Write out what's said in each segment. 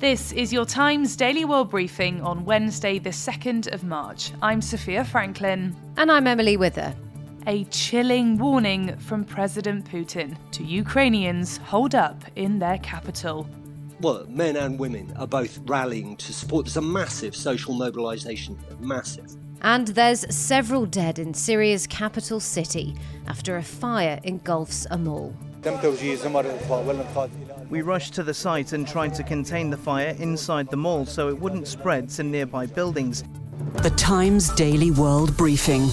This is your Times Daily World Briefing on Wednesday, the 2nd of March. I'm Sophia Franklin. And I'm Emily Wither. A chilling warning from President Putin to Ukrainians holed up in their capital. Well, men and women are both rallying to support. There's a massive social mobilisation, massive. And there's several dead in Syria's capital city after a fire engulfs a mall. We rushed to the site and tried to contain the fire inside the mall so it wouldn't spread to nearby buildings. The Times Daily World Briefing.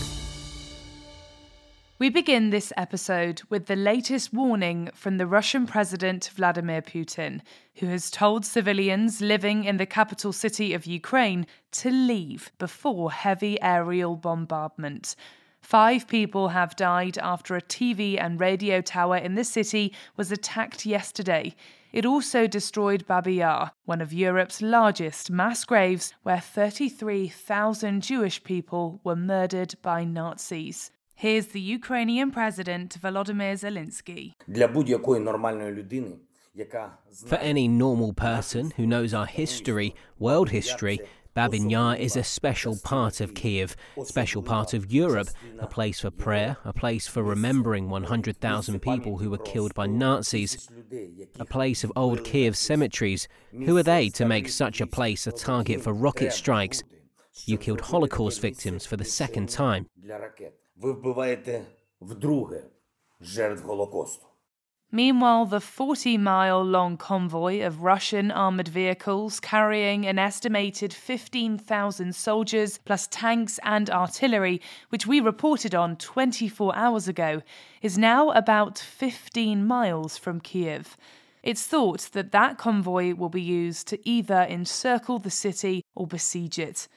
We begin this episode with the latest warning from the Russian President Vladimir Putin, who has told civilians living in the capital city of Ukraine to leave before heavy aerial bombardment. Five people have died after a TV and radio tower in the city was attacked yesterday. It also destroyed Babi Yar, one of Europe's largest mass graves, where 33,000 Jewish people were murdered by Nazis. Here's the Ukrainian President Volodymyr Zelensky. For any normal person who knows our history, world history, Babyn Yar is a special part of Kiev, special part of Europe, a place for prayer, a place for remembering 100,000 people who were killed by Nazis, a place of old Kiev cemeteries. Who are they to make such a place a target for rocket strikes? You killed Holocaust victims for the second time. Meanwhile, the 40 mile long convoy of Russian armoured vehicles carrying an estimated 15,000 soldiers, plus tanks and artillery, which we reported on 24 hours ago, is now about 15 miles from Kiev. It's thought that that convoy will be used to either encircle the city or besiege it.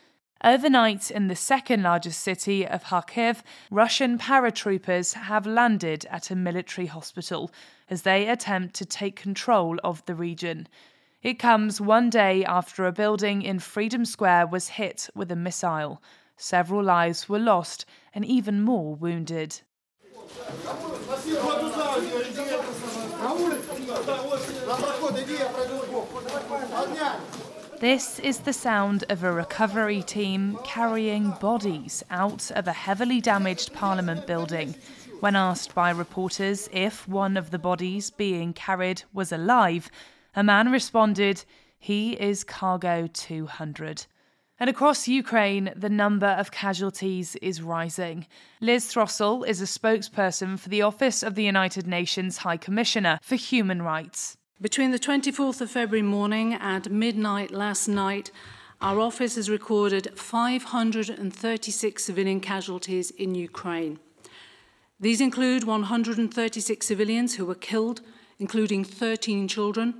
Overnight in the second largest city of Kharkiv, Russian paratroopers have landed at a military hospital as they attempt to take control of the region. It comes one day after a building in Freedom Square was hit with a missile. Several lives were lost and even more wounded. This is the sound of a recovery team carrying bodies out of a heavily damaged Parliament building. When asked by reporters if one of the bodies being carried was alive, a man responded, He is cargo 200. And across Ukraine, the number of casualties is rising. Liz Throssell is a spokesperson for the Office of the United Nations High Commissioner for Human Rights. Between the 24th of February morning and midnight last night, our office has recorded 536 civilian casualties in Ukraine. These include 136 civilians who were killed, including 13 children,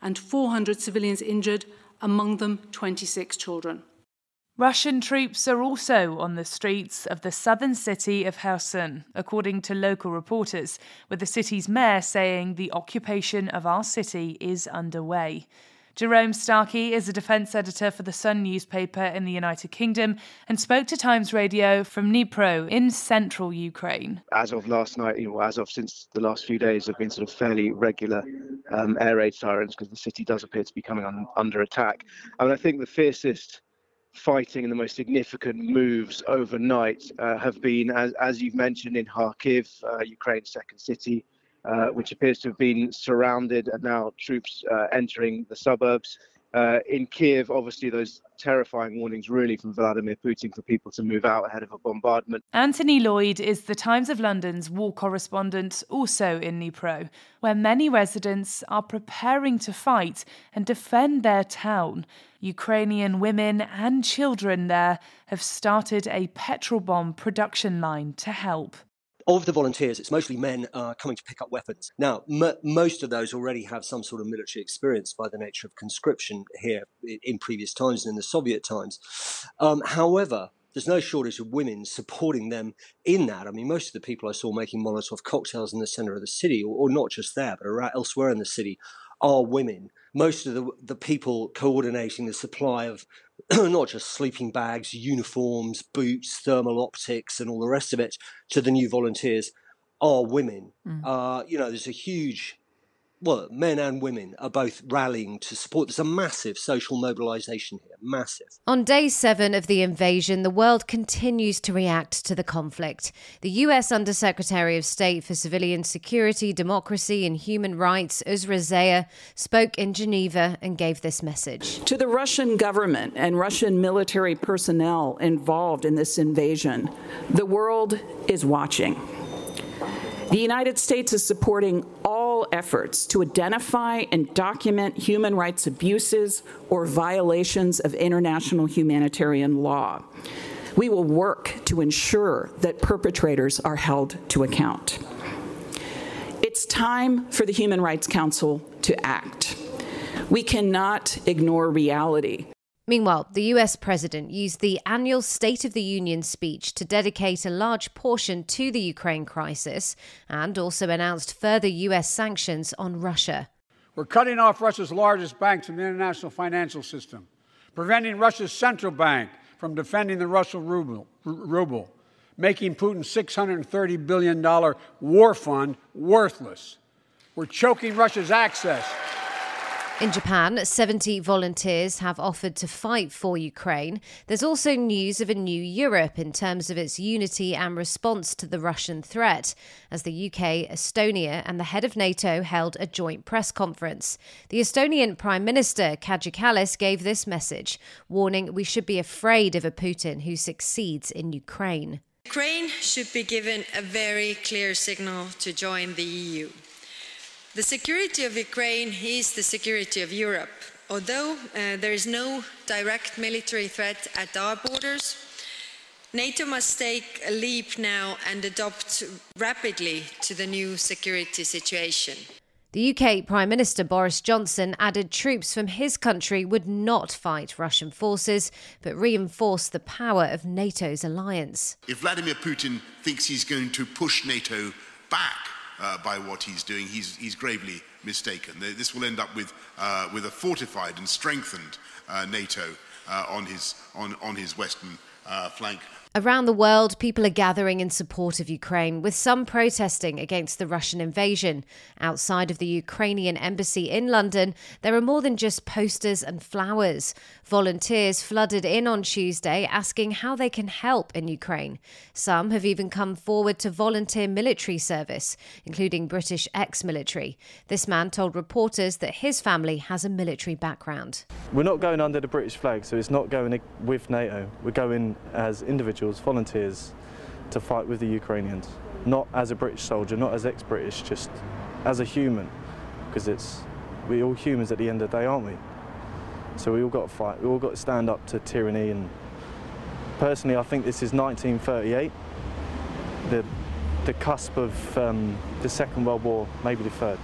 and 400 civilians injured, among them 26 children. Russian troops are also on the streets of the southern city of Kherson, according to local reporters, with the city's mayor saying the occupation of our city is underway. Jerome Starkey is a defence editor for the Sun newspaper in the United Kingdom and spoke to Times Radio from Dnipro in central Ukraine. As of last night, you know, as of since the last few days, have been sort of fairly regular um, air raid sirens because the city does appear to be coming on, under attack. I mean, I think the fiercest fighting and the most significant moves overnight uh, have been, as, as you've mentioned, in Kharkiv, uh, Ukraine's second city, uh, which appears to have been surrounded, and now troops uh, entering the suburbs. Uh, in Kiev, obviously, those terrifying warnings really from Vladimir Putin for people to move out ahead of a bombardment. Anthony Lloyd is the Times of London's war correspondent, also in Dnipro, where many residents are preparing to fight and defend their town. Ukrainian women and children there have started a petrol bomb production line to help of the volunteers, it's mostly men uh, coming to pick up weapons. Now, m- most of those already have some sort of military experience by the nature of conscription here in previous times and in the Soviet times. Um, however, there's no shortage of women supporting them in that. I mean, most of the people I saw making Molotov cocktails in the center of the city, or, or not just there, but elsewhere in the city, are women. Most of the, the people coordinating the supply of not just sleeping bags, uniforms, boots, thermal optics, and all the rest of it to the new volunteers are women. Mm. Uh, you know, there's a huge well, men and women are both rallying to support. There's a massive social mobilization here, massive. On day seven of the invasion, the world continues to react to the conflict. The US Undersecretary of State for Civilian Security, Democracy and Human Rights, Uzra Zeya, spoke in Geneva and gave this message. To the Russian government and Russian military personnel involved in this invasion, the world is watching. The United States is supporting all efforts to identify and document human rights abuses or violations of international humanitarian law. We will work to ensure that perpetrators are held to account. It's time for the Human Rights Council to act. We cannot ignore reality Meanwhile, the US president used the annual State of the Union speech to dedicate a large portion to the Ukraine crisis and also announced further US sanctions on Russia. We're cutting off Russia's largest banks from the international financial system, preventing Russia's central bank from defending the Russian ruble, ruble making Putin's $630 billion war fund worthless. We're choking Russia's access in Japan, 70 volunteers have offered to fight for Ukraine. There's also news of a new Europe in terms of its unity and response to the Russian threat, as the UK, Estonia, and the head of NATO held a joint press conference. The Estonian Prime Minister, Kaja gave this message, warning we should be afraid of a Putin who succeeds in Ukraine. Ukraine should be given a very clear signal to join the EU. The security of Ukraine is the security of Europe. Although uh, there is no direct military threat at our borders, NATO must take a leap now and adopt rapidly to the new security situation. The UK Prime Minister Boris Johnson added troops from his country would not fight Russian forces, but reinforce the power of NATO's alliance. If Vladimir Putin thinks he's going to push NATO back, uh, by what he's doing, he's, he's gravely mistaken. This will end up with, uh, with a fortified and strengthened uh, NATO uh, on, his, on, on his western uh, flank. Around the world, people are gathering in support of Ukraine, with some protesting against the Russian invasion. Outside of the Ukrainian embassy in London, there are more than just posters and flowers. Volunteers flooded in on Tuesday asking how they can help in Ukraine. Some have even come forward to volunteer military service, including British ex military. This man told reporters that his family has a military background. We're not going under the British flag, so it's not going with NATO. We're going as individuals individuals, volunteers, to fight with the Ukrainians. Not as a British soldier, not as ex-British, just as a human, because it's we're all humans at the end of the day, aren't we? So we all got to fight. We all got to stand up to tyranny. And personally, I think this is 1938, the the cusp of um, the Second World War, maybe the third.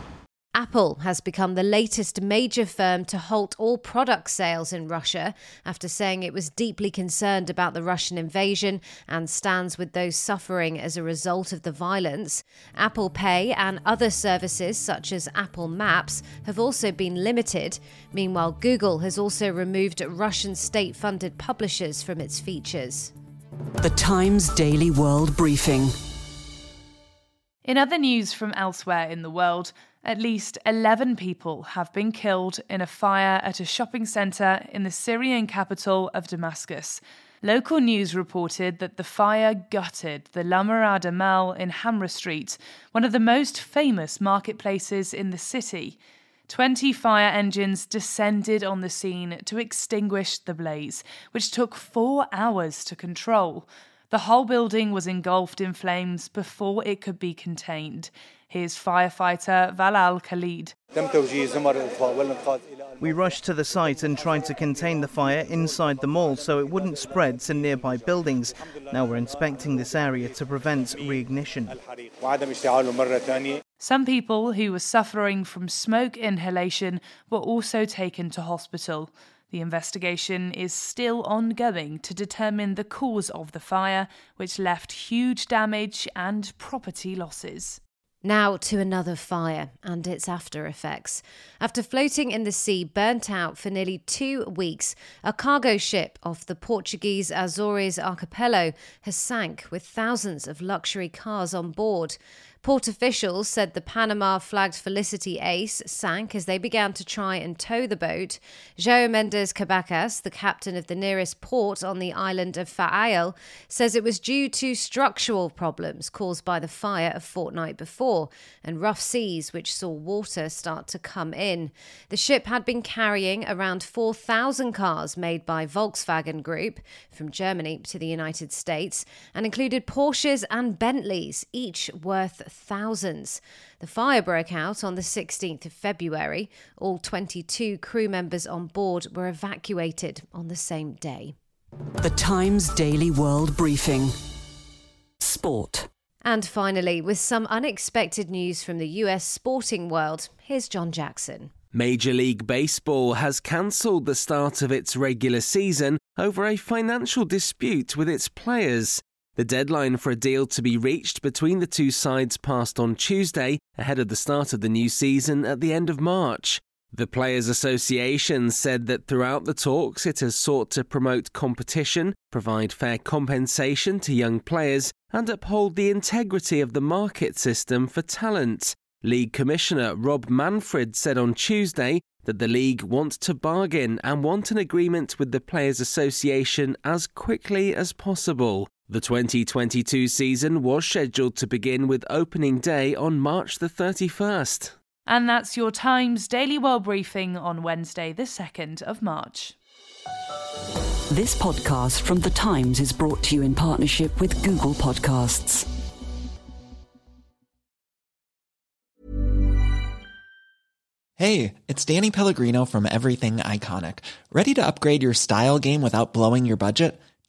Apple has become the latest major firm to halt all product sales in Russia after saying it was deeply concerned about the Russian invasion and stands with those suffering as a result of the violence. Apple Pay and other services such as Apple Maps have also been limited. Meanwhile, Google has also removed Russian state funded publishers from its features. The Times Daily World Briefing. In other news from elsewhere in the world, at least 11 people have been killed in a fire at a shopping centre in the Syrian capital of Damascus. Local news reported that the fire gutted the La Mirada Mall in Hamra Street, one of the most famous marketplaces in the city. 20 fire engines descended on the scene to extinguish the blaze, which took four hours to control. The whole building was engulfed in flames before it could be contained. Here's firefighter Valal Khalid. We rushed to the site and tried to contain the fire inside the mall so it wouldn't spread to nearby buildings. Now we're inspecting this area to prevent reignition. Some people who were suffering from smoke inhalation were also taken to hospital. The investigation is still ongoing to determine the cause of the fire, which left huge damage and property losses. Now to another fire and its after effects. After floating in the sea, burnt out for nearly two weeks, a cargo ship off the Portuguese Azores archipelago has sank with thousands of luxury cars on board. Port officials said the Panama flagged Felicity Ace sank as they began to try and tow the boat. João Mendes Cabeças, the captain of the nearest port on the island of Faial, says it was due to structural problems caused by the fire a fortnight before and rough seas which saw water start to come in. The ship had been carrying around 4,000 cars made by Volkswagen Group from Germany to the United States and included Porsches and Bentleys, each worth thousands. The fire broke out on the 16th of February. All 22 crew members on board were evacuated on the same day. The Times Daily World Briefing Sport. And finally, with some unexpected news from the US sporting world, here's John Jackson. Major League Baseball has cancelled the start of its regular season over a financial dispute with its players. The deadline for a deal to be reached between the two sides passed on Tuesday, ahead of the start of the new season at the end of March. The Players Association said that throughout the talks it has sought to promote competition, provide fair compensation to young players, and uphold the integrity of the market system for talent. League Commissioner Rob Manfred said on Tuesday that the league wants to bargain and want an agreement with the Players Association as quickly as possible. The 2022 season was scheduled to begin with opening day on March the 31st. And that's your Times Daily World Briefing on Wednesday, the 2nd of March. This podcast from The Times is brought to you in partnership with Google Podcasts. Hey, it's Danny Pellegrino from Everything Iconic. Ready to upgrade your style game without blowing your budget?